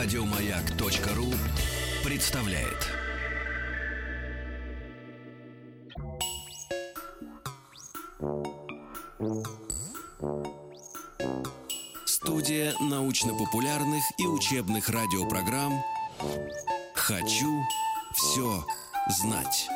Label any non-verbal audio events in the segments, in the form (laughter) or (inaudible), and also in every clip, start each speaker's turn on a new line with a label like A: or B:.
A: Радиомаяк.ру представляет. Студия научно-популярных и учебных радиопрограмм «Хочу все знать».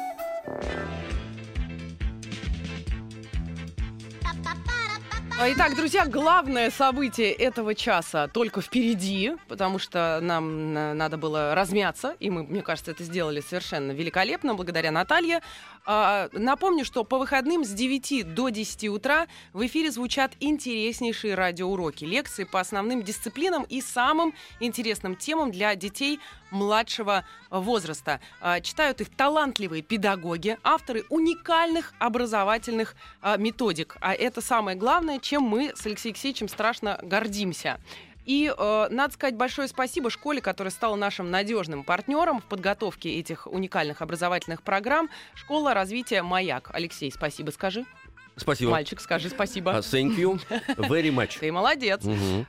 B: Итак, друзья, главное событие этого часа только впереди, потому что нам э, надо было размяться, и мы, мне кажется, это сделали совершенно великолепно, благодаря Наталье. А, напомню, что по выходным с 9 до 10 утра в эфире звучат интереснейшие радиоуроки, лекции по основным дисциплинам и самым интересным темам для детей младшего возраста. А, читают их талантливые педагоги, авторы уникальных образовательных а, методик. А это самое главное, чем мы с Алексеем Алексеевичем страшно гордимся. И э, надо сказать большое спасибо школе, которая стала нашим надежным партнером в подготовке этих уникальных образовательных программ. Школа развития «Маяк». Алексей, спасибо скажи.
C: Спасибо.
B: Мальчик, скажи спасибо.
C: Uh, thank you very much.
B: Ты молодец.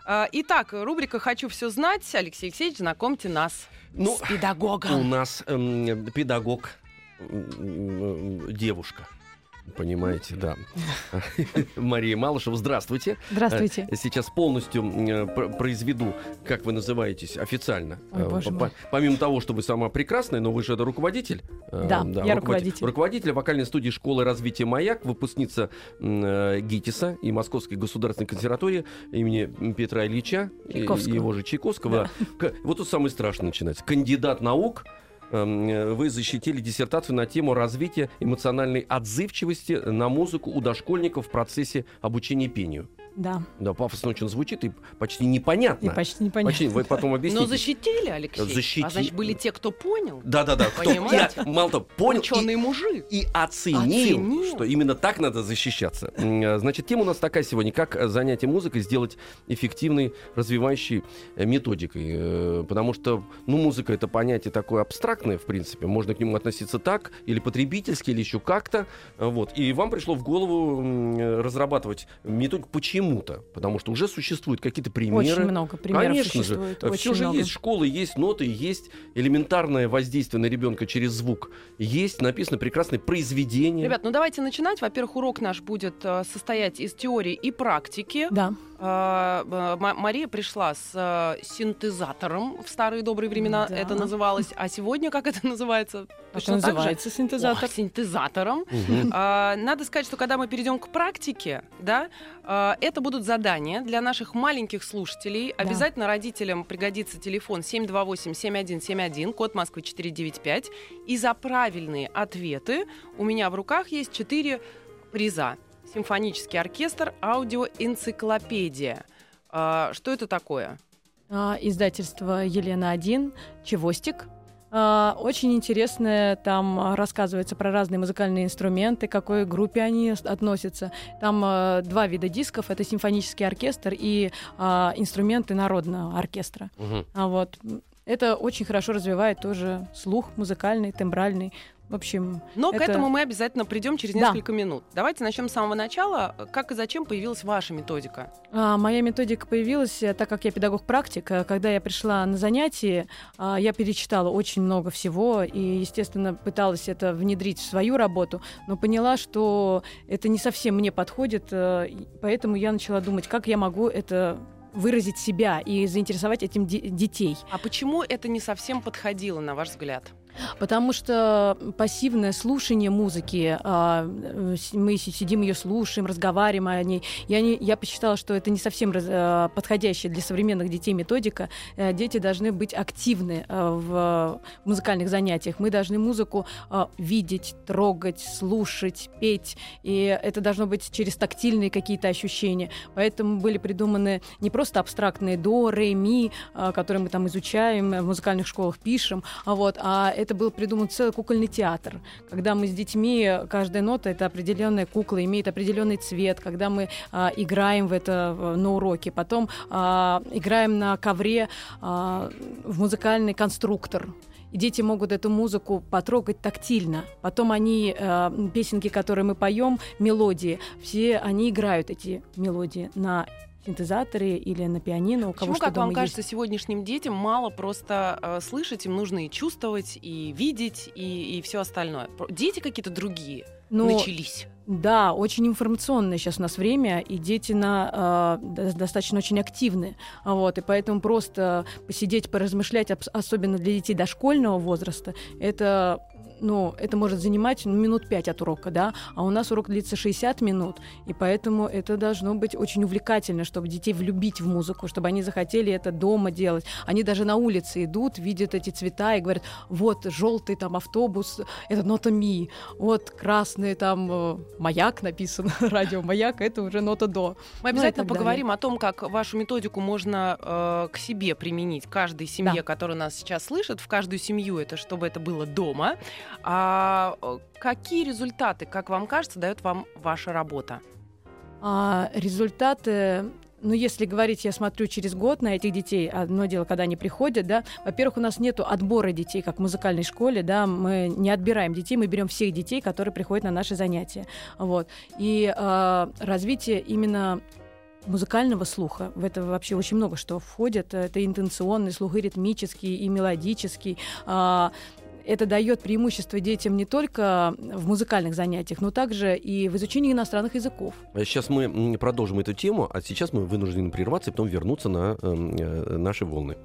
B: А, Итак, рубрика «Хочу все знать». Алексей Алексеевич, знакомьте нас
C: Ну,
B: с педагогом.
C: У нас эм, педагог девушка. Понимаете, да. (laughs) Мария Малышева, здравствуйте.
D: Здравствуйте.
C: Э, Сейчас полностью э, пр- произведу, как вы называетесь официально.
D: Ой,
C: Э. Помимо того, что вы сама прекрасная, но вы же это руководитель.
D: Да, я
C: руководитель.
D: руководитель.
C: Руководитель вокальной студии школы развития «Маяк», выпускница ГИТИСа и Московской государственной консерватории имени Петра Ильича, и-
D: Чайковского.
C: его же Чайковского. Вот тут самое страшное начинается. Кандидат наук, вы защитили диссертацию на тему развития эмоциональной отзывчивости на музыку у дошкольников в процессе обучения пению.
D: Да,
C: Да, пафосно очень звучит и почти
D: и
C: непонятно.
D: почти непонятно.
C: Почти, вы потом объясните.
B: Но защитили, Алексей.
C: Защити-
B: А значит, были те, кто понял.
C: Да-да-да, кто
B: Понимаете?
C: и- мало того, понял и-
B: Ученый мужик.
C: и оценил,
B: Оценил.
C: что именно так надо защищаться. Э, Значит, тема у нас такая сегодня, как занятие музыкой сделать эффективной, развивающей э, методикой. Э, Потому что, ну, музыка это понятие такое абстрактное, в принципе. Можно к нему относиться так, или потребительски, или еще как-то. Вот. И вам пришло в голову разрабатывать методику почему-то. Потому что уже существуют какие-то примеры.
D: Очень много примеров
C: Конечно
D: существует.
C: же. Все же
D: много.
C: есть школы, есть ноты, есть элементарное воздействие на ребенка через звук. Есть написано прекрасное произведение.
B: Ребят, ну давайте начинать. Во-первых, урок наш будет э, состоять из теории и практики.
D: Да,
B: Мария пришла с э, синтезатором в старые добрые времена,
D: Да.
B: это называлось. А сегодня как это называется?
D: это
B: Точно так же?
D: называется синтезатор.
B: Ох, синтезатором. А, Надо сказать, что когда мы перейдем к практике, да, а, это будут задания для наших маленьких слушателей. Обязательно родителям пригодится телефон 728-7171, код Москвы 495. И за правильные ответы у меня в руках есть четыре приза. Симфонический оркестр, аудиоэнциклопедия. А, Что это такое?
D: А, Издательство Елена 1, Чевостик. А, Очень интересное, там рассказывается про разные музыкальные инструменты, к какой группе они относятся. Там два вида дисков, это симфонический оркестр и а, инструменты народного оркестра. А вот это очень хорошо развивает тоже слух музыкальный, тембральный. В общем,
B: Но к
D: Это-
B: этому мы обязательно придем через
D: Да.
B: несколько минут. Давайте начнем с самого начала. Как и зачем появилась ваша методика?
D: А, Моя методика появилась, э, так как я педагог-практик. э, Когда я пришла на занятия, а, я перечитала очень много всего и, естественно, пыталась это внедрить в свою работу, но поняла, что это не совсем мне подходит, э, поэтому я начала думать, как я могу это выразить себя и заинтересовать этим де- детей.
B: А почему это не совсем подходило, на ваш взгляд?
D: Потому что пассивное слушание музыки, а, мы си- сидим ее слушаем, разговариваем о ней. Я, не, я посчитала, что это не совсем э, подходящая для современных детей методика. Э, Дети должны быть активны э, в музыкальных занятиях. Мы должны музыку э, видеть, трогать, слушать, петь. И это должно быть через тактильные какие-то ощущения. Поэтому были придуманы не просто абстрактные до, ре, ми, которые мы там изучаем, в музыкальных школах пишем, а вот, а это был придуман целый кукольный театр, когда мы с детьми, каждая нота это определенная кукла, имеет определенный цвет, когда мы а, играем в это на уроке, потом а, играем на ковре а, в музыкальный конструктор. и дети могут эту музыку потрогать тактильно. Потом они, э, песенки, которые мы поем, мелодии, все они играют эти мелодии на синтезаторе или на пианино. У
B: кого
D: Почему,
B: как вам есть. кажется, сегодняшним детям мало просто э, слышать, им нужно и чувствовать, и видеть, и, и все остальное. Дети какие-то другие Но... начались.
D: Да, очень информационное сейчас у нас время, и дети на, э, достаточно очень активны. Вот, и поэтому просто посидеть, поразмышлять, особенно для детей дошкольного возраста, это ну, это может занимать ну, минут 5 от урока, да, а у нас урок длится 60 минут, и поэтому это должно быть очень увлекательно, чтобы детей влюбить в музыку, чтобы они захотели это дома делать. Они даже на улице идут, видят эти цвета и говорят, вот желтый там автобус, это нота ми, вот красный там э, маяк написан, (laughs) радио маяк, это уже нота до.
B: Мы ну, обязательно ну, поговорим далее. о том, как вашу методику можно э, к себе применить, каждой семье, да. которая нас сейчас слышит, в каждую семью это, чтобы это было дома. А какие результаты, как вам кажется, дает вам ваша работа?
D: А, результаты ну, если говорить, я смотрю через год на этих детей, одно дело, когда они приходят, да, во-первых, у нас нет отбора детей, как в музыкальной школе, да, мы не отбираем детей, мы берем всех детей, которые приходят на наши занятия, вот. И э, развитие именно музыкального слуха. В это вообще очень много что входит. Это интенционный слух, и ритмический, и мелодический. А, это дает преимущество детям не только в музыкальных занятиях, но также и в изучении иностранных языков.
C: Сейчас мы продолжим эту тему, а сейчас мы вынуждены прерваться и потом вернуться на эм, э, наши волны.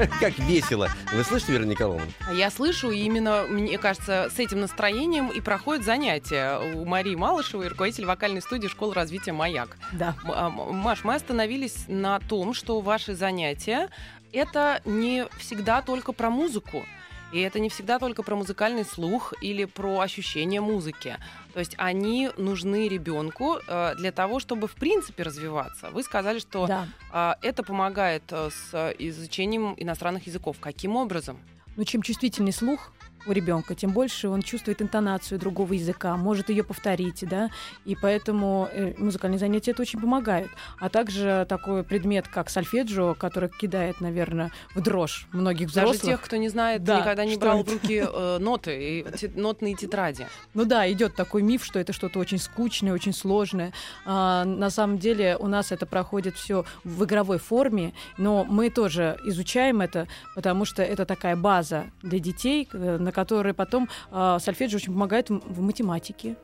C: (laughs) Как весело. Вы слышите, Вера Николаевна?
B: Я слышу, и именно, мне кажется, с этим настроением и проходит занятие у Марии Малышевой, руководитель вокальной студии школы развития «Маяк».
D: Да.
B: А, Маш, мы остановились на том, что ваши занятия — это не всегда только про музыку. И это не всегда только про музыкальный слух или про ощущение музыки. То есть они нужны ребенку э, для того, чтобы в принципе развиваться. Вы сказали, что да. э, это помогает э, с изучением иностранных языков. Каким образом?
D: Ну, чем чувствительный слух, у ребенка, тем больше он чувствует интонацию другого языка, может ее повторить, да, и поэтому э, музыкальные занятия это очень помогают. А также такой предмет, как сольфеджио, который кидает, наверное, в дрожь многих взрослых.
B: Даже тех, кто не знает, да, никогда не брал это? в руки э, ноты, и, те, нотные тетради.
D: Ну да, идет такой миф, что это что-то очень скучное, очень сложное. А, на самом деле у нас это проходит все в игровой форме, но мы тоже изучаем это, потому что это такая база для детей, э, на которые потом э, сольфеджио очень помогает в, математике.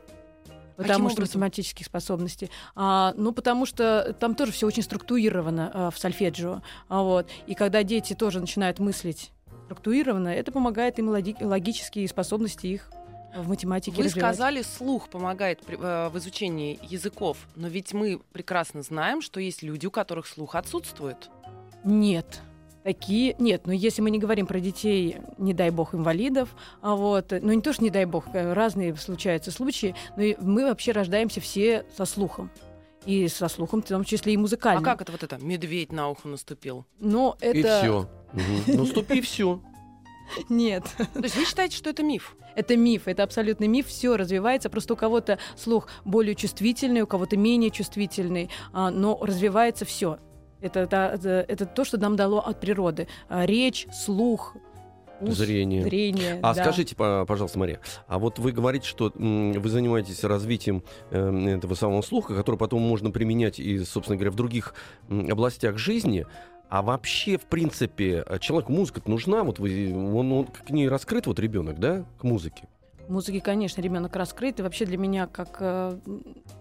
D: Потому что математических способностей. А, ну, потому что там тоже все очень структурировано а, в сольфеджио. А, вот. И когда дети тоже начинают мыслить структурированно, это помогает им логи- логические способности их в математике
B: Вы
D: развивать.
B: сказали, слух помогает при, э, в изучении языков, но ведь мы прекрасно знаем, что есть люди, у которых слух отсутствует.
D: Нет такие... Нет, ну если мы не говорим про детей, не дай бог, инвалидов, а вот, ну не то, что не дай бог, э, разные случаются случаи, но мы вообще рождаемся все со слухом. И со слухом, в том числе и музыкальным.
B: А как это вот это? Медведь на ухо наступил.
D: Ну, это...
C: И все. (laughs) Наступи все.
D: Нет.
B: То есть вы считаете, что это миф?
D: Это миф, это абсолютный миф, все развивается, просто у кого-то слух более чувствительный, у кого-то менее чувствительный, а, но развивается все. Это, это, это то, что нам дало от природы. А, речь, слух,
C: Вкус, зрение.
D: зрение.
C: А
D: да.
C: скажите, пожалуйста, Мария, а вот вы говорите, что вы занимаетесь развитием э, этого самого слуха, который потом можно применять и, собственно говоря, в других областях жизни. А вообще, в принципе, человеку музыка нужна? Вот вы, он, он к ней раскрыт, вот ребенок, да, к музыке?
D: Музыке, конечно, ребенок раскрыт. И вообще для меня, как э,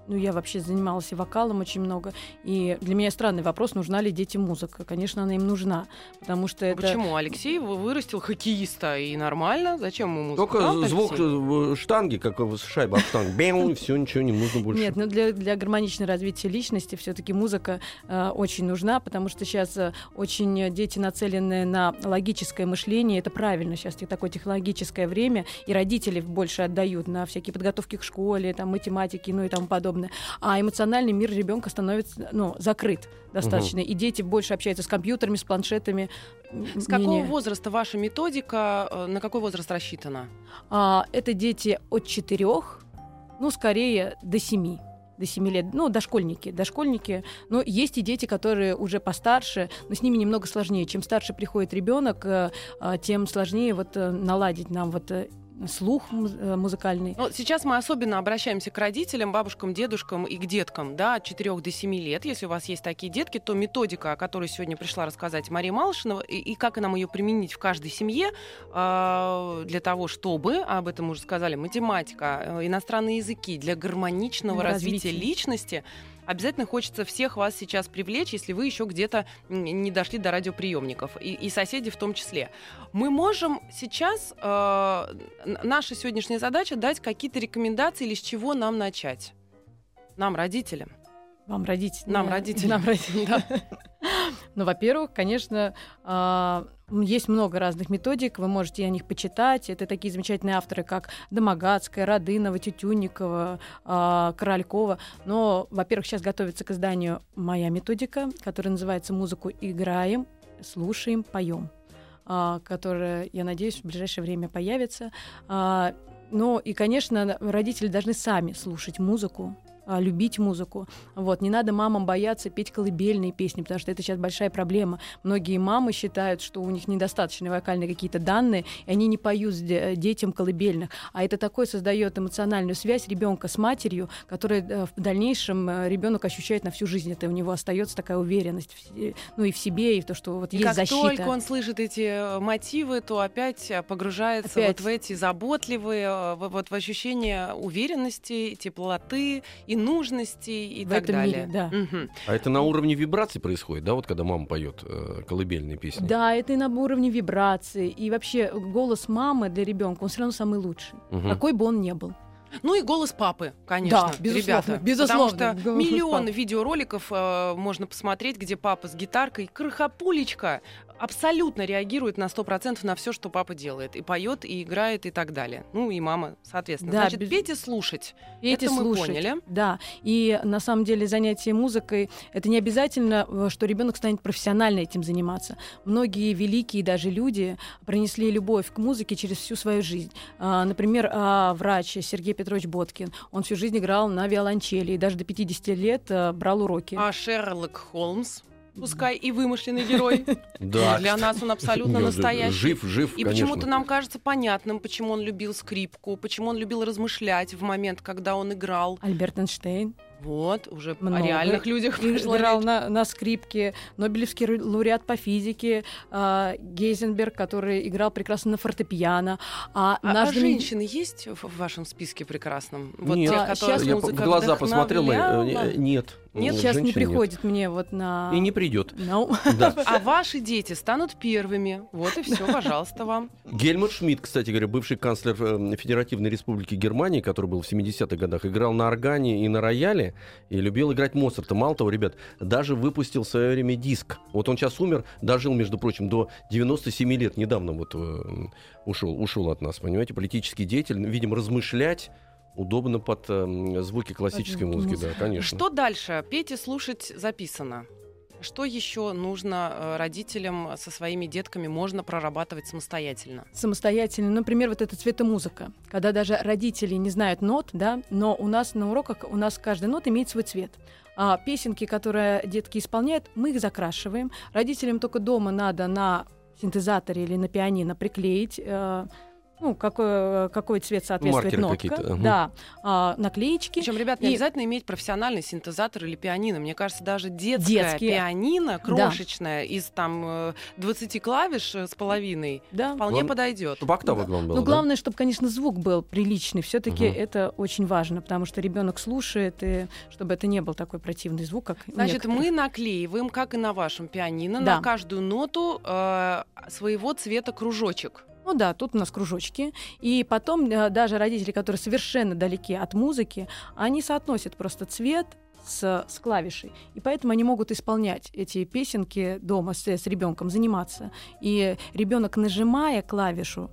D: ну, я вообще занималась и вокалом очень много. И для меня странный вопрос, нужна ли детям музыка. Конечно, она им нужна, потому что это...
B: Почему? Алексей вырастил хоккеиста, и нормально. Зачем ему музыка?
C: Только Правда, звук Алексей? штанги, как шайба об штанг. Бэм, все, ничего не нужно больше.
D: Нет, ну для, для гармоничного развития личности все-таки музыка э, очень нужна, потому что сейчас э, очень дети нацелены на логическое мышление. Это правильно, сейчас такое технологическое время, и родители больше отдают на всякие подготовки к школе, там, математики, ну и тому подобное. А эмоциональный мир ребенка становится ну, закрыт достаточно. Угу. И дети больше общаются с компьютерами, с планшетами.
B: С какого менее... возраста ваша методика, э, на какой возраст рассчитана?
D: А, это дети от четырех, ну, скорее, до семи. до 7 лет, ну, дошкольники, дошкольники, но есть и дети, которые уже постарше, но с ними немного сложнее. Чем старше приходит ребенок, э, а, тем сложнее вот э, наладить нам вот э, слух э, музыкальный.
B: Ну, сейчас мы особенно обращаемся к родителям, бабушкам, дедушкам и к деткам, да, от 4 до 7 лет. Если у вас есть такие детки, то методика, о которой сегодня пришла рассказать Мария Малышинова, и, и как нам ее применить в каждой семье э, для того, чтобы, об этом уже сказали, математика, э, иностранные языки, для гармоничного развития, развития личности, обязательно хочется всех вас сейчас привлечь, если вы еще где-то не дошли до радиоприемников, и, и соседи в том числе. Мы можем сейчас, э, наша сегодняшняя задача, дать какие-то рекомендации или с чего нам начать? Нам, родителям.
D: Вам, родители.
B: Нам, родители.
D: Нам, родители, да. Ну, во-первых, конечно, а, есть много разных методик, вы можете о них почитать. Это такие замечательные авторы, как Домогацкая, Родынова, Тютюнникова, а, Королькова. Но, во-первых, сейчас готовится к изданию моя методика, которая называется «Музыку играем, слушаем, поем», а, которая, я надеюсь, в ближайшее время появится. Ну и, конечно, родители должны сами слушать музыку, а, любить музыку. Вот, не надо мамам бояться петь колыбельные песни, потому что это сейчас большая проблема. Многие мамы считают, что у них недостаточно вокальные какие-то данные, и они не поют детям колыбельных. А это такое создает эмоциональную связь ребенка с матерью, которая э, в дальнейшем э, ребенок ощущает на всю жизнь. Это у него остается такая уверенность, ну и в себе, и в то, что вот и есть
B: как
D: защита.
B: только он слышит эти э, мотивы, то опять погружается опять. вот в эти заботливые, вот в ощущение уверенности, теплоты и нужности и
D: в
B: так
D: этом
B: далее.
D: Мире, да.
B: Угу.
C: А это на уровне вибраций происходит, да, вот когда мама поет э, колыбельные песни?
D: Да, это и на уровне вибрации. И вообще голос мамы для ребенка, он все равно самый лучший. Угу. Какой бы он ни был.
B: Ну и голос папы, конечно,
D: да, безусловно,
B: ребята.
D: Безусловно,
B: Потому что миллион видеороликов э, можно посмотреть, где папа с гитаркой, крохопулечка, абсолютно реагирует на 100% на все, что папа делает. И поет, и играет, и так далее. Ну, и мама, соответственно.
D: Да,
B: Значит,
D: без...
B: пейте слушать.
D: Пейте
B: это мы
D: слушать.
B: поняли.
D: Да. И на самом деле занятие музыкой это не обязательно, э, что ребенок станет профессионально этим заниматься. Многие великие даже люди принесли любовь к музыке через всю свою жизнь. А, например, а, врач Сергей Петрович Боткин. Он всю жизнь играл на виолончели и даже до 50 лет э, брал уроки.
B: А Шерлок Холмс? Пускай и вымышленный герой.
C: Да.
B: Для нас он абсолютно настоящий.
C: Жив, жив,
B: И почему-то нам кажется понятным, почему он любил скрипку, почему он любил размышлять в момент, когда он играл.
D: Альберт Эйнштейн.
B: Вот, уже
D: Много.
B: о реальных людях
D: играл на, на скрипке. Нобелевский лауреат по физике э, Гейзенберг, который играл прекрасно на фортепиано.
B: А, а, наш а женщины есть в, в вашем списке прекрасном?
C: Вот нет,
B: те,
C: сейчас я в глаза посмотрел, нет.
B: Нет,
D: сейчас не приходит нет. мне вот на...
C: И не придет.
D: No.
C: Да. (laughs)
B: А ваши дети станут первыми. Вот и все, пожалуйста, вам.
C: Гельмут Шмидт, кстати говоря, бывший канцлер э, Федеративной Республики Германии, который был в 70-х годах, играл на органе и на рояле и любил играть Моцарта. Мало того, ребят, даже выпустил в свое время диск. Вот он сейчас умер, дожил, между прочим, до 97 лет. Недавно вот э, ушел, ушел от нас, понимаете, политический деятель. Видимо, размышлять удобно под э, звуки классической под музыки, музыка. да, конечно.
B: Что дальше? Петь и слушать записано. Что еще нужно э, родителям со своими детками можно прорабатывать самостоятельно?
D: Самостоятельно, например, вот эта цветомузыка, когда даже родители не знают нот, да, но у нас на уроках у нас каждая нота имеет свой цвет. А песенки, которые детки исполняют, мы их закрашиваем. Родителям только дома надо на синтезаторе или на пианино приклеить э, ну, какой, какой цвет соответствует
C: Маркеры
D: нотка. Угу. Да, а, наклеечки.
B: Причем, ребят, не и... обязательно иметь профессиональный синтезатор или пианино. Мне кажется, даже детское Детские. пианино, крошечное, да. из там 20 клавиш с половиной, да. вполне
C: Глав...
B: подойдет.
C: Чтобы октава да. главное
D: было, Ну, да? главное, чтобы, конечно, звук был приличный. Все-таки угу. это очень важно, потому что ребенок слушает, и чтобы это не был такой противный звук, как
B: Значит, некоторых. мы наклеиваем, как и на вашем пианино, да. на каждую ноту э, своего цвета кружочек.
D: Ну да, тут у нас кружочки. И потом э, даже родители, которые совершенно далеки от музыки, они соотносят просто цвет с, с клавишей. И поэтому они могут исполнять эти песенки дома с, с ребенком, заниматься. И ребенок, нажимая клавишу,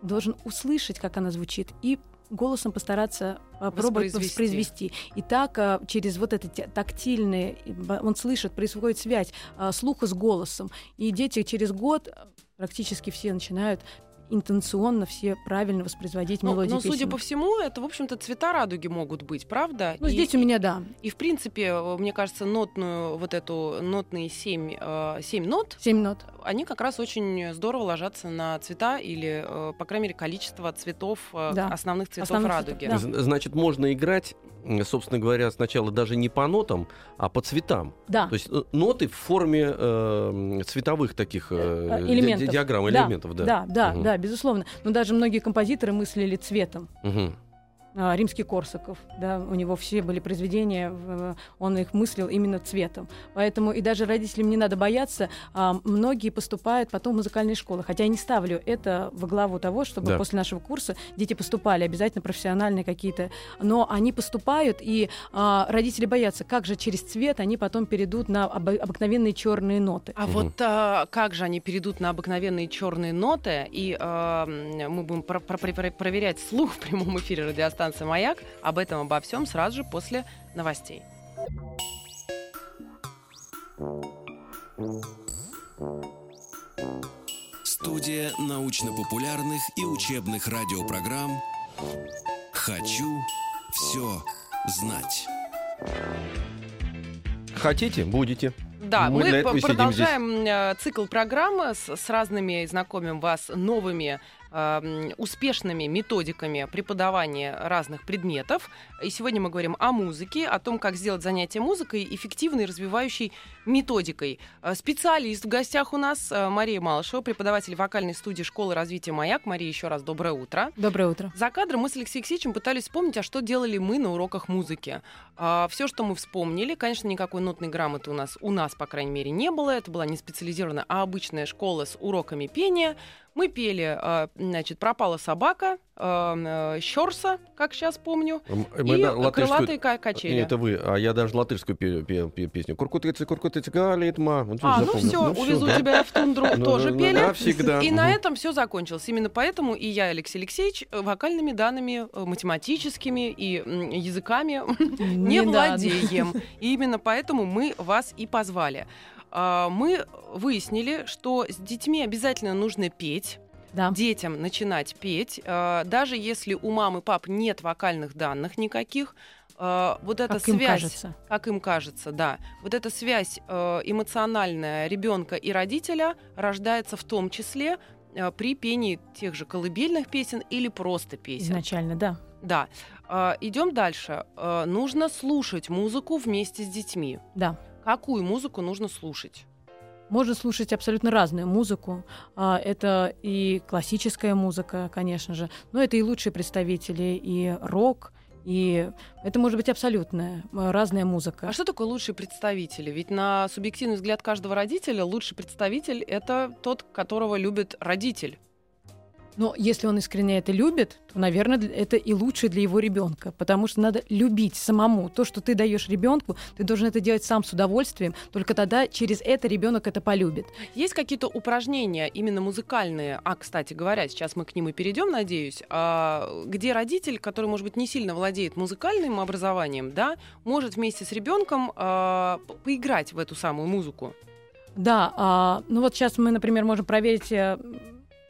D: должен услышать, как она звучит, и голосом постараться попробовать воспроизвести. воспроизвести. И так а, через вот эти тактильные, он слышит, происходит связь слуха с голосом. И дети через год практически все начинают интенционно все правильно воспроизводить
B: Ну,
D: мелодии
B: но, судя
D: песен.
B: по всему, это, в общем-то, цвета радуги могут быть, правда?
D: Ну,
B: И-
D: здесь у меня, да,
B: И, в принципе, э, мне кажется, нотную, вот эту нотные семь, э, семь нот,
D: 7 нот.
B: они как раз очень здорово ложатся на цвета или, э, по крайней мере, количество цветов, э,
D: Да.
B: основных цветов
D: Основных
B: радуги.
D: цветов, да.
C: Значит, можно играть, собственно говоря, сначала даже не по нотам, а по цветам.
D: Да.
C: То есть э, ноты в форме э, цветовых таких э,
D: Э, элементов.
C: ди- диаграмм,
D: Да,
C: элементов, да.
D: Да, да,
C: Мгм.
D: да, безусловно. Но даже многие композиторы мыслили цветом.
C: Мгм.
D: А, Римский Корсаков, да, у него все были произведения, в- он их мыслил именно цветом. Поэтому и даже родителям не надо бояться, а, многие поступают потом в музыкальные школы. Хотя я не ставлю это во главу того, чтобы
C: Да.
D: после нашего курса дети поступали, обязательно профессиональные какие-то. Но они поступают, и а, родители боятся, как же через цвет они потом перейдут на обы- обыкновенные черные ноты.
B: А
C: Мгм.
B: вот а, как же они перейдут на обыкновенные черные ноты, и а, мы будем про- про- про- проверять слух в прямом эфире радиостанции «Маяк». Об этом, обо всем сразу же после новостей.
A: Студия научно-популярных и учебных радиопрограмм «Хочу все знать».
C: Хотите, будете.
B: Да,
C: Мы
B: мы, продолжаем э, цикл программы с, с разными, знакомим вас новыми успешными методиками преподавания разных предметов. И сегодня мы говорим о музыке, о том, как сделать занятие музыкой эффективной, развивающей методикой. Э, Специалист в гостях у нас э, Мария Малышева, преподаватель вокальной студии школы развития «Маяк». Мария, еще раз доброе утро.
D: Доброе утро.
B: За кадром мы с Алексеем Алексеевичем пытались вспомнить, а что делали мы на уроках музыки. все, что мы вспомнили, конечно, никакой нотной грамоты у нас, у нас, по крайней мере, не было. Это была не специализированная, а обычная школа с уроками пения. Мы пели, а, значит, «Пропала собака», а, э, «Щорса», как сейчас помню,
C: М-
B: и
C: мы, да, латышскую-
B: «Крылатые ка- качели».
C: Это вы, а я даже латышскую пе- пе- пе- песню. Куркутыцы, куркутыцы, галитма. Вот
B: А, ну все,
C: всё,
B: увезу
C: да.
B: тебя в тундру,
C: Ну,
B: тоже
C: ну,
B: пели.
C: навсегда.
B: И на этом все закончилось. Именно поэтому и я, Алексей Алексеевич, вокальными данными, э, математическими и языками не владеем. И именно поэтому мы вас и позвали. А, Мы выяснили, что с детьми обязательно нужно петь,
D: Да.
B: детям начинать петь, а, даже если у мам и пап нет вокальных данных никаких. а, Вот эта
D: Как им
B: связь,
D: кажется.
B: как им кажется, да, вот эта связь эмоциональная ребенка и родителя рождается в том числе при пении тех же колыбельных песен или просто песен.
D: Изначально, да.
B: Да. Идем дальше. Нужно слушать музыку вместе с детьми.
D: Да.
B: Какую музыку нужно слушать?
D: Можно слушать абсолютно разную музыку. А, Это и классическая музыка, конечно же, но это и лучшие представители, и рок, и это может быть абсолютно э, разная музыка.
B: А что такое лучшие представители? Ведь на субъективный взгляд каждого родителя лучший представитель это тот, которого любит родитель.
D: Но если он искренне это любит, то, наверное, это и лучше для его ребенка, потому что надо любить самому. То, что ты даешь ребенку, ты должен это делать сам с удовольствием, только тогда через это ребенок это полюбит.
B: Есть какие-то упражнения именно музыкальные, а, кстати говоря, сейчас мы к ним и перейдем, надеюсь, а, где родитель, который, может быть, не сильно владеет музыкальным образованием, да, может вместе с ребенком а, поиграть в эту самую музыку.
D: Да, а, ну вот сейчас мы, например, можем проверить э,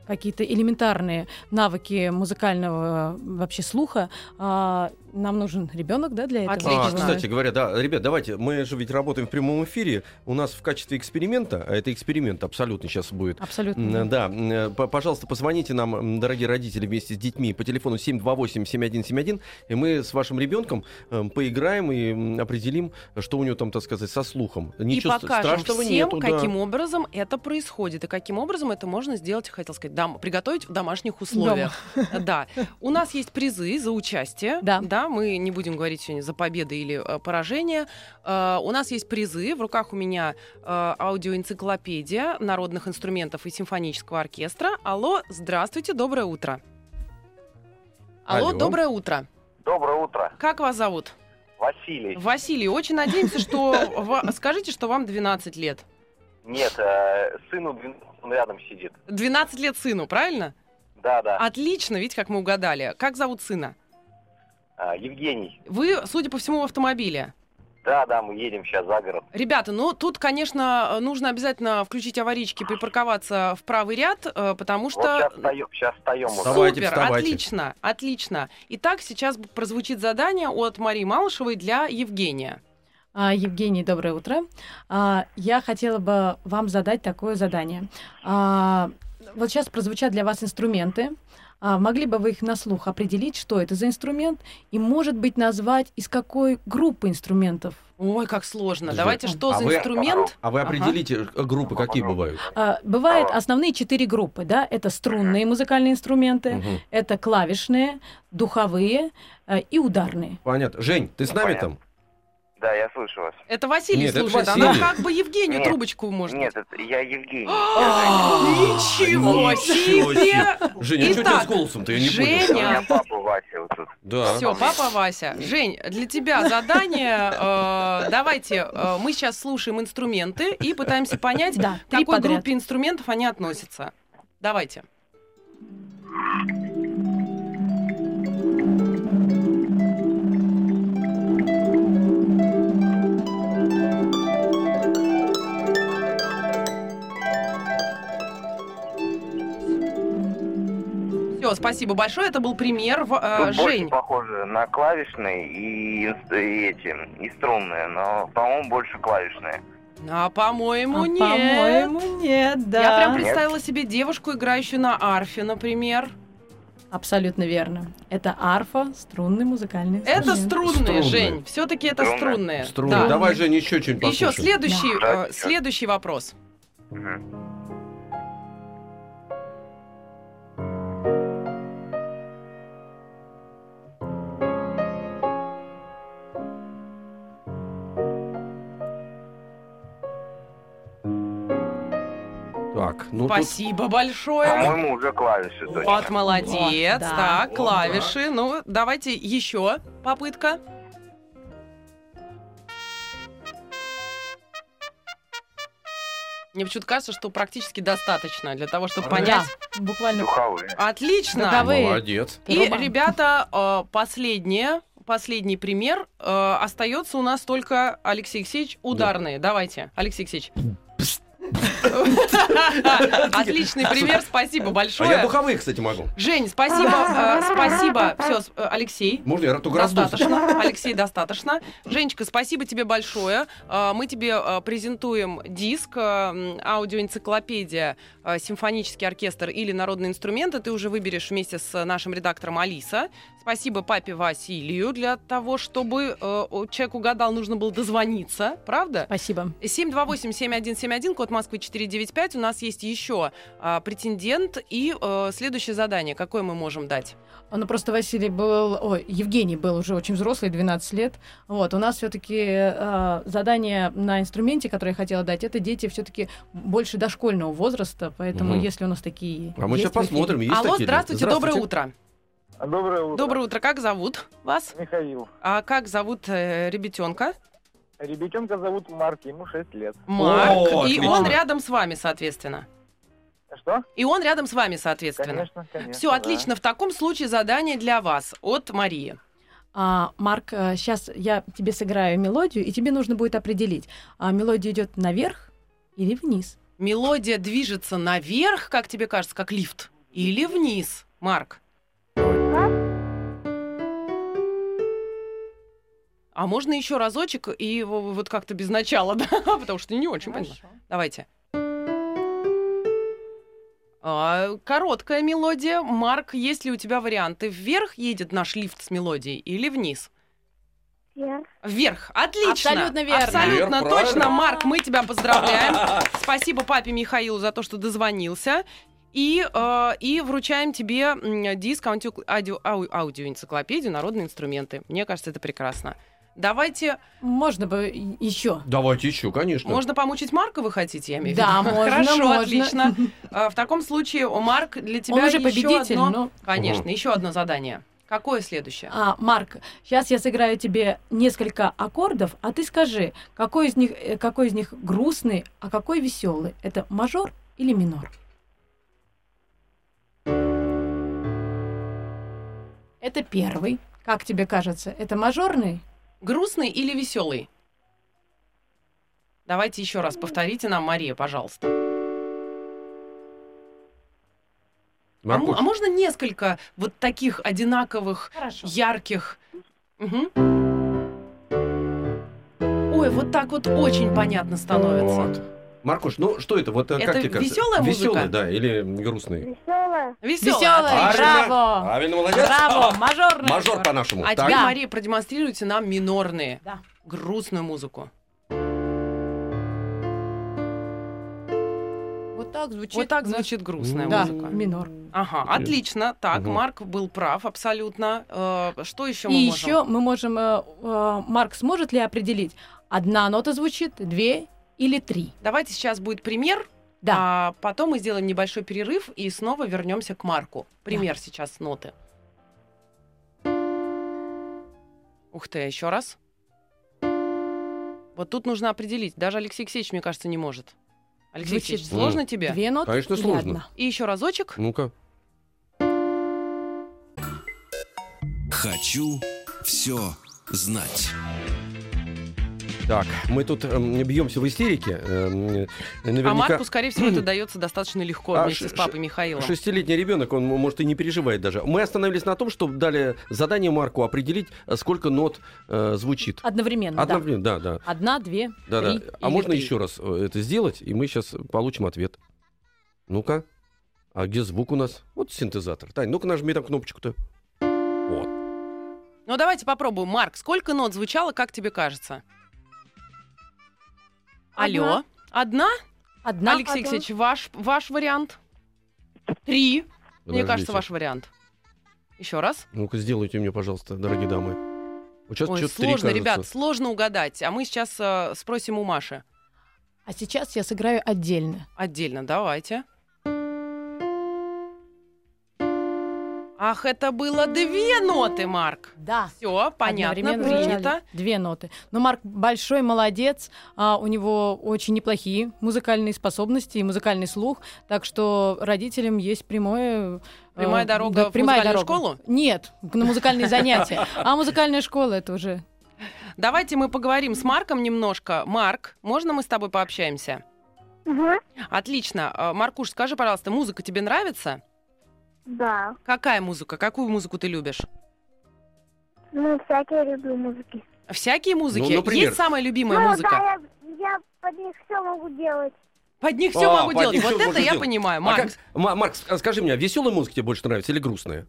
D: какие-то элементарные навыки музыкального э, вообще слуха. А, нам нужен ребенок, да, для этого.
B: Отлично.
C: А, кстати говоря, да, ребят, давайте, мы же ведь работаем в прямом эфире. У нас в качестве эксперимента, а это эксперимент абсолютно сейчас будет.
D: Абсолютно. Да.
C: Да, пожалуйста, позвоните нам, дорогие родители, вместе с детьми по телефону 728-7171, и мы с вашим ребенком э, поиграем и определим, что у него там, так сказать, со слухом.
B: и
C: Ничего ст-
B: покажем
C: страшного
B: всем,
C: нету, да.
B: каким образом это происходит и каким образом это можно сделать, хотел сказать, дам, приготовить в домашних условиях. Да. У нас есть призы за участие.
D: Да.
B: Да, мы не будем говорить сегодня за победы или э, поражение. Э, у нас есть призы. В руках у меня э, аудиоэнциклопедия народных инструментов и симфонического оркестра. Алло, здравствуйте, доброе утро. Алло,
C: Алло.
B: доброе утро.
E: Доброе утро,
B: Как вас зовут?
E: Василий.
B: Василий, очень надеемся, что... (laughs) Скажите, что вам 12 лет.
E: Нет, сыну 12, он рядом сидит.
B: 12 лет сыну, правильно?
E: Да, да.
B: Отлично, видите, как мы угадали. Как зовут сына?
E: А, Евгений.
B: Вы, судя по всему, в автомобиле.
E: Да, да, мы едем сейчас за город.
B: Ребята, ну тут, конечно, нужно обязательно включить аварийки, припарковаться в правый ряд, э, потому
E: Вот
B: что...
E: сейчас встаем, сейчас встаем уже.
C: Вставайте,
B: Супер,
C: вставайте.
B: отлично, отлично. Итак, сейчас прозвучит задание от Марии Малышевой для Евгения.
D: А, Евгений, доброе утро. А, Я хотела бы вам задать такое задание. Вот сейчас прозвучат для вас инструменты. А, Могли бы вы их на слух определить, что это за инструмент, и, может быть, назвать, из какой группы инструментов?
B: Ой, как сложно.
C: Подожди,
B: Давайте, что
C: а
B: за
C: вы-
B: инструмент?
C: А вы
B: Ага.
C: определите, э, группы какие бывают?
D: А, Бывают
E: А.
D: основные четыре группы, да? Это струнные музыкальные инструменты,
C: Мгм.
D: это клавишные, духовые э, и ударные.
C: Понятно. Жень, ты с нами
E: понятно.
C: там?
E: Да, я слышу вас.
B: Это Василий
C: Нет, это
B: слушает.
C: Василий.
B: Она как бы Евгению
E: Нет.
B: трубочку может.
E: Нет, это я Евгений.
B: Ничего
C: Ничего
B: себе!
C: Женя, а что у тебя
B: Итак,
C: с голосом-то? Я не
B: Женя.
C: понял.
E: У меня папа Вася вот тут.
C: Да.
B: Все, папа Вася. Жень, для тебя задание. э, давайте, э, мы сейчас слушаем инструменты и пытаемся понять, к какой группе инструментов они относятся. Давайте. Все, спасибо большое. Это был пример. В- э,
E: Тут больше
B: Жень,
E: похоже на клавишные и, и эти, и струнные, но, по-моему, больше клавишные.
B: а по-моему,
D: А,
B: нет.
D: По-моему, нет, да.
B: Я прям
E: Нет.
B: представила себе девушку, играющую на арфе, например.
D: Абсолютно верно. Это арфа, струнный музыкальный
B: Это
D: инструмент.
B: струнные,
C: Струнные.
B: Жень. Все-таки это
E: Струнные.
B: струнные.
C: Струнные.
B: Да.
C: Давай, Женя, еще что-нибудь
B: Еще
C: послушаем.
B: следующий,
E: Да.
B: э, следующий вопрос.
E: Мгм.
C: Ну тут...
B: Спасибо большое.
E: По-моему, уже клавиши
B: Вот,
E: точно.
B: молодец.
D: Вот, да.
B: Так, клавиши. Ну, давайте еще попытка. Мне почему-то кажется, что практически достаточно для того, чтобы
E: Да.
B: понять.
D: Да, буквально.
E: Духовые.
B: Отлично.
D: Духовые.
C: Молодец.
B: И,
D: Труба.
B: ребята, э, последнее, последний пример. Э, Остается у нас только Алексей Алексеевич ударные. Давайте, Алексей Алексеевич. Отличный пример, спасибо
C: А я
B: большое.
C: духовые, кстати, могу.
B: Жень, спасибо, э, спасибо. Все, Алексей.
C: Можно я?
B: Достаточно. Алексей, достаточно. Женечка, спасибо тебе большое. А, Мы тебе презентуем диск аудиоэнциклопедия «Симфонический оркестр» или «Народные инструменты». Ты уже выберешь вместе с нашим редактором Алиса. Спасибо папе Василию для того, чтобы э, человек угадал, нужно было дозвониться. Правда?
D: Спасибо.
B: 728-7171, код Москвы 495. У нас есть еще а, претендент. И э, следующее задание. Какое мы можем дать?
D: Ну, просто Василий был... Ой, Евгений был уже очень взрослый, 12 лет. Вот, у нас все таки задание на инструменте, которое я хотела дать, это дети все таки больше дошкольного возраста, поэтому
C: Мгм.
D: если у нас такие...
C: А мы сейчас посмотрим, есть
B: Алло,
C: такие.
B: здравствуйте, доброе утро.
F: Доброе утро.
B: Доброе утро. Как зовут вас?
F: Михаил.
B: А как зовут э, ребятенка?
F: Ребятенка зовут Марк, ему 6 лет.
B: Марк.
C: О,
B: и
C: отлично.
B: он рядом с вами, соответственно.
F: Что?
B: И он рядом с вами, соответственно.
F: Конечно, конечно.
B: Все,
F: да.
B: отлично. В таком случае задание для вас от Марии.
D: А, Марк, сейчас я тебе сыграю мелодию, и тебе нужно будет определить, а мелодия идет наверх или вниз.
B: Мелодия движется наверх, как тебе кажется, как лифт, или вниз, Марк? А можно еще разочек и вот как-то без начала, (laughs) да? Потому что не очень понятно. Давайте. А, короткая мелодия. Марк, есть ли у тебя варианты? Вверх едет наш лифт с мелодией или вниз?
G: Вверх.
B: Вверх. Отлично.
D: Абсолютно верно.
B: Абсолютно
C: Вверх,
B: точно.
C: правильно.
B: Марк, мы тебя поздравляем. (laughs) Спасибо папе Михаилу за то, что дозвонился. И, э, и вручаем тебе диск аудио, аудио, ау- аудиоэнциклопедию «Народные инструменты». Мне кажется, это прекрасно. Давайте...
D: Можно бы еще.
C: Давайте еще, конечно.
B: Можно помучить Марка, вы хотите, я имею в
D: Да,
B: виду?
D: можно,
B: Хорошо,
D: можно.
B: отлично. (laughs) А, В таком случае, Марк, для тебя
D: Он уже победитель,
B: одно-
D: но...
B: Конечно, еще одно задание. Какое следующее?
D: А, Марк, сейчас я сыграю тебе несколько аккордов, а ты скажи, какой из них, э, какой из них грустный, а какой веселый? Это мажор или минор? Это первый. Как тебе кажется, это мажорный?
B: Грустный или веселый? Давайте еще раз повторите нам, Мария, пожалуйста. А, а можно несколько вот таких одинаковых,
D: Хорошо.
B: ярких? Мгм. Ой, вот так вот очень понятно становится.
C: Вот. Маркуш, ну что это? Вот э,
B: Это
C: как тебе кажется?
B: весёлая музыка?
C: Веселая, да, или грустный?
F: Веселая.
B: Веселая.
D: Веселая. Браво!
C: Правильно, молодец.
D: Браво! Мажорный.
C: Мажор по-нашему.
B: А теперь. Мария, продемонстрируйте нам минорные,
D: Да.
B: грустную музыку.
D: Вот так звучит.
B: Вот так звучит грустная
D: Да,
B: музыка.
D: минор.
B: Ага, отлично. Так,
C: Мгм.
B: Марк был прав абсолютно. Э, Что еще мы
D: И
B: можем?
D: еще мы можем... э, э, Марк сможет ли определить, одна нота звучит, две или три?
B: Давайте сейчас будет пример,
D: Да.
B: а потом мы сделаем небольшой перерыв и снова вернемся к Марку. Пример сейчас с ноты. Ух ты, еще раз. Вот тут нужно определить. Даже Алексей Алексеевич, мне кажется, не может. Алексей
D: Звучит
B: Алексеевич, сложно тебе?
D: Две ноты
C: Конечно, сложно.
D: одна?
B: И еще разочек.
C: Ну-ка.
A: Хочу все знать.
C: Так, мы тут эм, бьемся в истерике. эм,
B: А
C: наверняка
B: Марку, скорее всего, это (clears throat) дается достаточно легко
C: А,
B: вместе
C: ш-
B: с папой Михаилом.
C: шестилетний ребенок, он может и не переживает даже. Мы остановились на том, что дали задание Марку определить, э, сколько нот э, звучит.
D: Одновременно, да.
C: Одновременно, да, да.
D: Одна, две,
C: да, да.
D: три
C: А
D: или
C: можно
D: три.
C: еще раз э, это сделать, и мы сейчас получим ответ. Ну-ка. А где звук у нас? Вот синтезатор. Тань, ну-ка нажми там кнопочку-то. Вот.
B: Ну, давайте попробуем. Марк, сколько нот звучало, как тебе кажется? Алло. Одна?
D: Одна.
B: Алексей Алексеевич, ваш, ваш вариант? Три. Мне
C: Подождите.
B: кажется, ваш вариант. Еще раз.
C: Ну-ка, сделайте мне, пожалуйста, дорогие дамы. Вот сейчас
B: Ой,
C: что-то три,
B: сложно,
C: кажется.
B: ребят, сложно угадать. А мы сейчас э, спросим у Маши.
D: А сейчас я сыграю отдельно.
B: Отдельно, давайте. Ах, это было две ноты, Марк.
D: Да.
B: Все, понятно, принято.
D: Две ноты. Но Марк большой молодец. а, у него очень неплохие музыкальные способности и музыкальный слух. Так что родителям есть прямое... э,
B: Прямая дорога
D: да,
B: в
D: прямая
B: музыкальную
D: дорога.
B: школу?
D: Нет, на музыкальные занятия. А музыкальная школа это уже...
B: Давайте мы поговорим с Марком немножко. Марк, можно мы с тобой пообщаемся?
F: Угу.
B: Отлично. А, Маркуш, скажи, пожалуйста, музыка тебе нравится?
F: Да.
B: Какая музыка? Какую музыку ты любишь?
F: Ну, всякие люблю музыки.
B: Всякие музыки.
C: Ну, например?
B: Есть самая любимая
F: ну,
B: музыка?
F: да, я, я под них все могу делать.
B: Под них все
C: А,
B: могу делать. Вот это я
C: делать.
B: понимаю.
C: А
B: Марк,
C: как- Ма- Марк, скажи мне, а веселая музыка тебе больше нравится или грустная?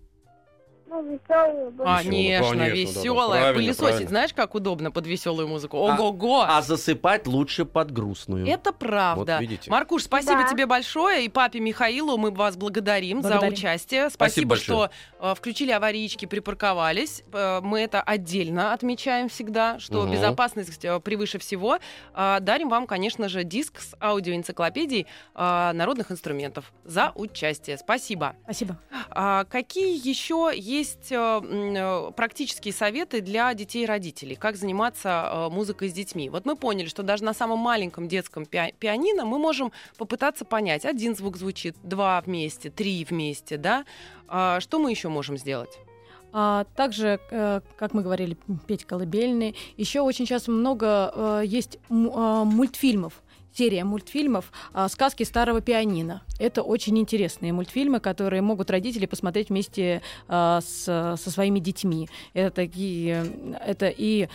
F: Ну, веселые. больше.
B: Конечно,
C: конечно,
B: веселая.
C: правильно,
B: Пылесосить,
C: правильно.
B: знаешь, как удобно под веселую музыку?
C: А-
B: Ого-го!
C: А засыпать лучше под грустную.
B: Это правда.
C: Вот видите.
B: Маркуш, спасибо
F: Да.
B: тебе большое. И папе Михаилу мы вас благодарим, за
D: Благодарим.
B: участие.
C: Спасибо
B: Спасибо,
C: большое.
B: что э, включили аварийки, припарковались. Э, мы это отдельно отмечаем всегда, что
C: Мгм.
B: безопасность э, превыше всего. Э, дарим вам, конечно же, диск с аудиоэнциклопедией э, народных инструментов за участие. Спасибо.
D: Спасибо.
B: А какие еще есть э, м, э, практические советы для детей и родителей? Как заниматься э, музыкой с детьми? Вот мы поняли, что даже на самом маленьком детском пиа- пианино мы можем попытаться понять, один звук звучит, два вместе, три вместе, да? А что мы еще можем сделать?
D: А, также, э, как мы говорили, петь колыбельные. Еще очень сейчас много э, есть мультфильмов. Серия мультфильмов а, «Сказки старого пианино». Это очень интересные мультфильмы, которые могут родители посмотреть вместе а, с, со своими детьми. Это такие, э, это и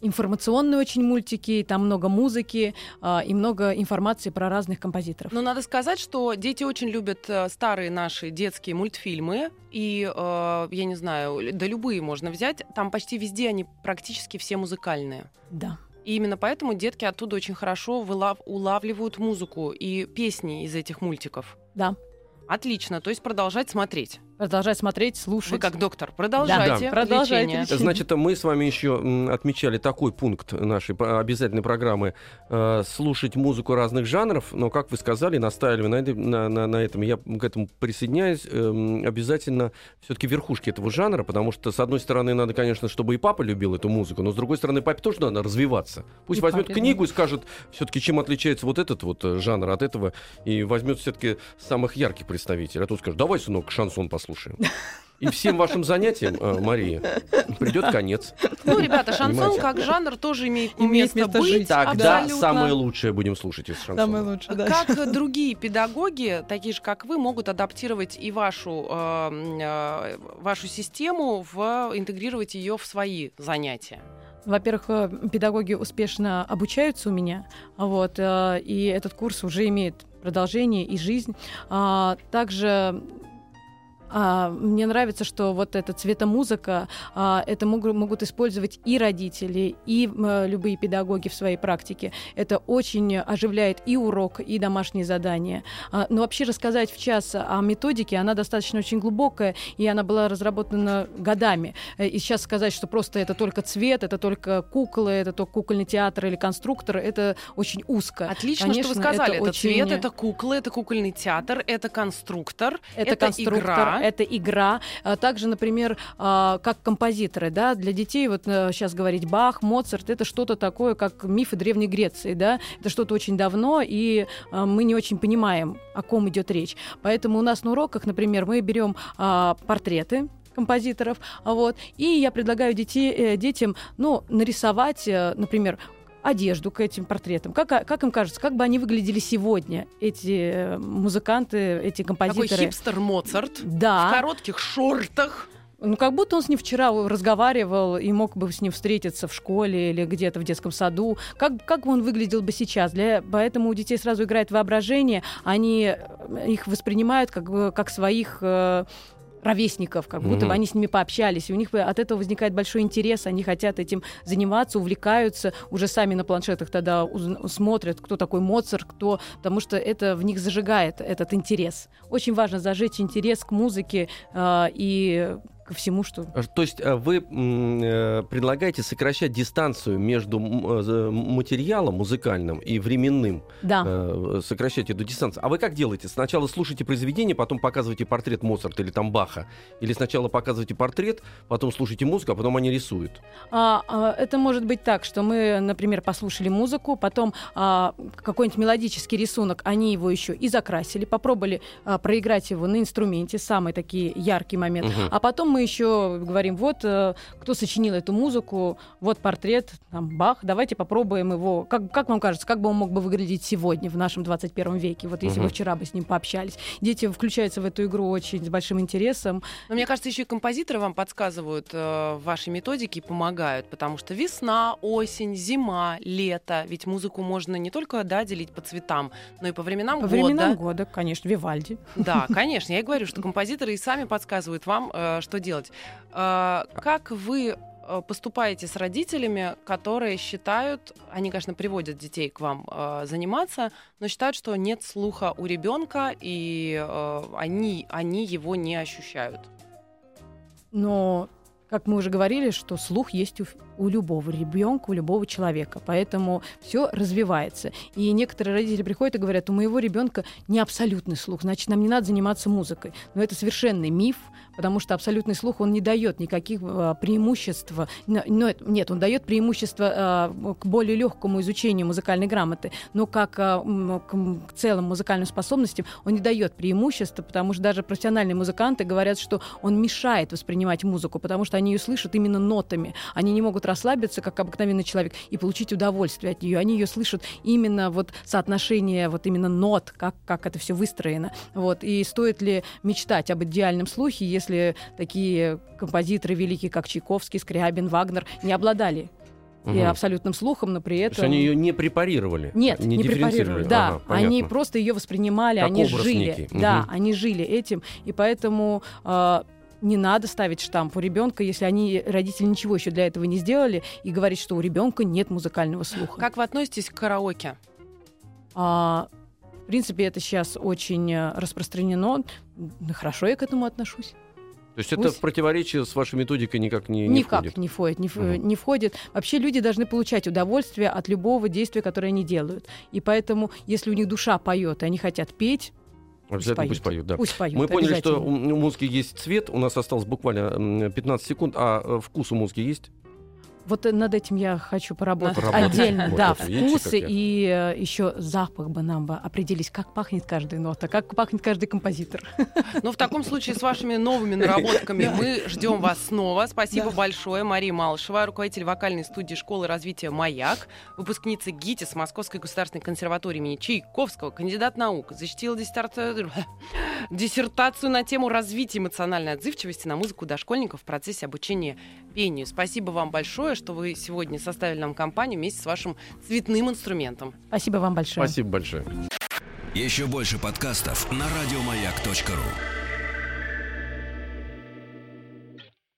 D: информационные очень мультики, там много музыки а, и много информации про разных композиторов.
B: Но надо сказать, что дети очень любят э, старые наши детские мультфильмы. И, э, я не знаю, да любые можно взять. Там почти везде они практически все музыкальные.
D: Да.
B: И именно поэтому детки оттуда очень хорошо вылав- улавливают музыку и песни из этих мультиков.
D: Да.
B: Отлично, то есть продолжать смотреть.
D: Продолжать смотреть, слушать.
B: Вы как доктор, продолжайте
D: Да, продолжайте
B: лечение.
C: Значит, мы с вами еще отмечали такой пункт нашей обязательной программы э, слушать музыку разных жанров, но, как вы сказали, настаивали на, этой- на, на- на этом, я к этому присоединяюсь, эм, обязательно все-таки верхушки этого жанра, потому что, с одной стороны, надо, конечно, чтобы и папа любил эту музыку, но, с другой стороны, папе тоже надо развиваться. Пусть
D: И
C: возьмет
D: папе, да.
C: книгу и скажет все-таки, чем отличается вот этот вот э, жанр от этого, и возьмет все-таки самых ярких представителей. А тут скажет, давай, сынок, шансон послушаем. Послушаем. И всем вашим занятиям, э, Мария, придет конец.
B: Ну, ребята, шансон
C: Понимаете?
B: как жанр тоже имеет,
D: Имеет
B: место,
D: место
B: быть.
D: жить.
C: Тогда
B: абсолютно.
C: самое лучшее будем слушать из шансона.
D: Самое лучшее, да.
B: Как другие педагоги, такие же как вы, могут адаптировать и вашу, э, э, вашу систему, в, интегрировать ее в свои занятия?
D: Во-первых, э, педагоги успешно обучаются у меня, вот, э, и этот курс уже имеет продолжение и жизнь. А, Также а, мне нравится, что вот эта цветомузыка, а, это могут, могут использовать и родители, и м, любые педагоги в своей практике. Это очень оживляет и урок, и домашние задания. А, но вообще рассказать в час о методике, она достаточно очень глубокая, и она была разработана годами. Э, И сейчас сказать, что просто это только цвет, это только куклы, это только кукольный театр или конструктор, это очень узко.
B: Отлично,
D: Конечно,
B: что вы сказали. Это,
D: это
B: цвет,
D: очень-
B: это куклы, это кукольный театр, это конструктор,
D: Это, конструктор,
B: игра.
D: Это игра. А Также, например, а, как композиторы, да, для детей вот сейчас говорить Бах, Моцарт, это что-то такое, как мифы Древней Греции, да, это что-то очень давно, и а, мы не очень понимаем, о ком идет речь. Поэтому у нас на уроках, например, мы берем портреты композиторов, вот, и я предлагаю детей, э, детям, ну, нарисовать, э, например, одежду к этим портретам. Как, как им кажется, как бы они выглядели сегодня, эти э, музыканты, эти
B: Такой
D: композиторы?
B: хипстер Моцарт в
D: Да.
B: коротких шортах.
D: Ну, как будто он с ним вчера разговаривал и мог бы с ним встретиться в школе или где-то в детском саду. Как, как он выглядел бы сейчас? Для, поэтому у детей сразу играет воображение. Они э, их воспринимают как, как своих э, ровесников, как будто
C: Мгм.
D: бы они с ними пообщались. И у них от этого возникает большой интерес. Они хотят этим заниматься, увлекаются. Уже сами на планшетах тогда уз- смотрят, кто такой Моцарт, кто... Потому что это в них зажигает этот интерес. Очень важно зажечь интерес к музыке э, и ко всему, что...
C: А, То есть э, вы э, предлагаете сокращать дистанцию между э, материалом музыкальным и временным,
D: Да.
C: э, сокращать эту дистанцию. А вы как делаете? Сначала слушаете произведение, потом показываете портрет Моцарта или там Баха, или сначала показываете портрет, потом слушаете музыку, а потом они рисуют.
D: А, а, это может быть так, что мы, например, послушали музыку, потом а, какой-нибудь мелодический рисунок, они его еще и закрасили, попробовали а, проиграть его на инструменте, самый такие яркий момент.
C: Мгм.
D: А потом мы еще говорим, вот э, кто сочинил эту музыку, вот портрет, там, Бах, давайте попробуем его. Как, как вам кажется, как бы он мог бы выглядеть сегодня, в нашем 21 веке, вот если
C: Мгм.
D: вы вчера бы с ним пообщались. Дети включаются в эту игру очень с большим интересом.
B: Но мне кажется, еще и композиторы вам подсказывают э, в вашей методике и помогают, потому что весна, осень, зима, лето. Ведь музыку можно не только да, делить по цветам, но и по временам
D: По
B: года.
D: временам года, конечно, Вивальди.
B: Да, конечно. Я и говорю, что композиторы и сами подсказывают вам, э, что делать. Э, как вы э, поступаете с родителями, которые считают, они, конечно, приводят детей к вам э, заниматься, но считают, что нет слуха у ребенка, и э, они, они его не ощущают.
D: Но, как мы уже говорили, что слух есть у, у любого ребенка, у любого человека. Поэтому все развивается. И некоторые родители приходят и говорят, у моего ребенка не абсолютный слух, значит, нам не надо заниматься музыкой. Но это совершенный миф, потому что абсолютный слух, он не дает никаких а, преимуществ. Но, нет, он дает преимущество а, к более легкому изучению музыкальной грамоты, но как а, к целым музыкальным способностям он не дает преимущества, потому что даже профессиональные музыканты говорят, что он мешает воспринимать музыку, потому что они ее слышат именно нотами. Они не могут расслабиться, как обыкновенный человек, и получить удовольствие от нее. Они ее слышат именно вот соотношение вот именно нот, как, как это все выстроено. Вот. И стоит ли мечтать об идеальном слухе, если такие композиторы великие, как Чайковский, Скрябин, Вагнер, не обладали и
C: Мгм.
D: абсолютным слухом, но при
C: То есть
D: этом...
C: они ее не препарировали?
D: Нет, не, препарировали. Да,
C: Ага,
D: они просто ее воспринимали,
C: Как
D: они жили.
C: некий.
D: Да,
C: Мгм.
D: они жили этим, и поэтому э, не надо ставить штамп у ребенка, если они родители ничего еще для этого не сделали, и говорить, что у ребенка нет музыкального слуха.
B: Как вы относитесь к караоке?
D: А, в принципе, это сейчас очень э, распространено. Хорошо, я к этому отношусь.
C: То есть это
D: Пусть-
C: в противоречие с вашей методикой никак не, не
D: Никак
C: входит?
D: не входит, не,
C: Мгм.
D: не входит. Вообще люди должны получать удовольствие от любого действия, которое они делают. И поэтому, если у них душа поет, и они хотят петь,
C: Обязательно пусть поют, да.
D: пусть поют.
C: Мы поняли, что у музыки есть цвет, у нас осталось буквально м, 15 секунд, а э, вкус у музыки есть?
D: Вот э, над этим я хочу поработать
C: Поработать.
D: отдельно.
C: Вот
D: да,
C: видите,
D: вкусы
C: я.
D: и еще запах бы нам бы определить, как пахнет каждая нота, как пахнет каждый композитор.
B: Ну, в таком случае с вашими новыми наработками мы ждем вас снова. Спасибо большое. Мария Малышева, руководитель вокальной студии школы развития «Маяк», выпускница ГИТИС Московской государственной консерватории имени Чайковского, кандидат наук, защитила диссертацию, диссертацию на тему развития эмоциональной отзывчивости на музыку дошкольников в процессе обучения пению. Спасибо вам большое, что вы сегодня составили нам компанию вместе с вашим цветным инструментом.
D: Спасибо вам большое.
C: Спасибо большое.
A: Еще больше подкастов на радиомаяк.ру.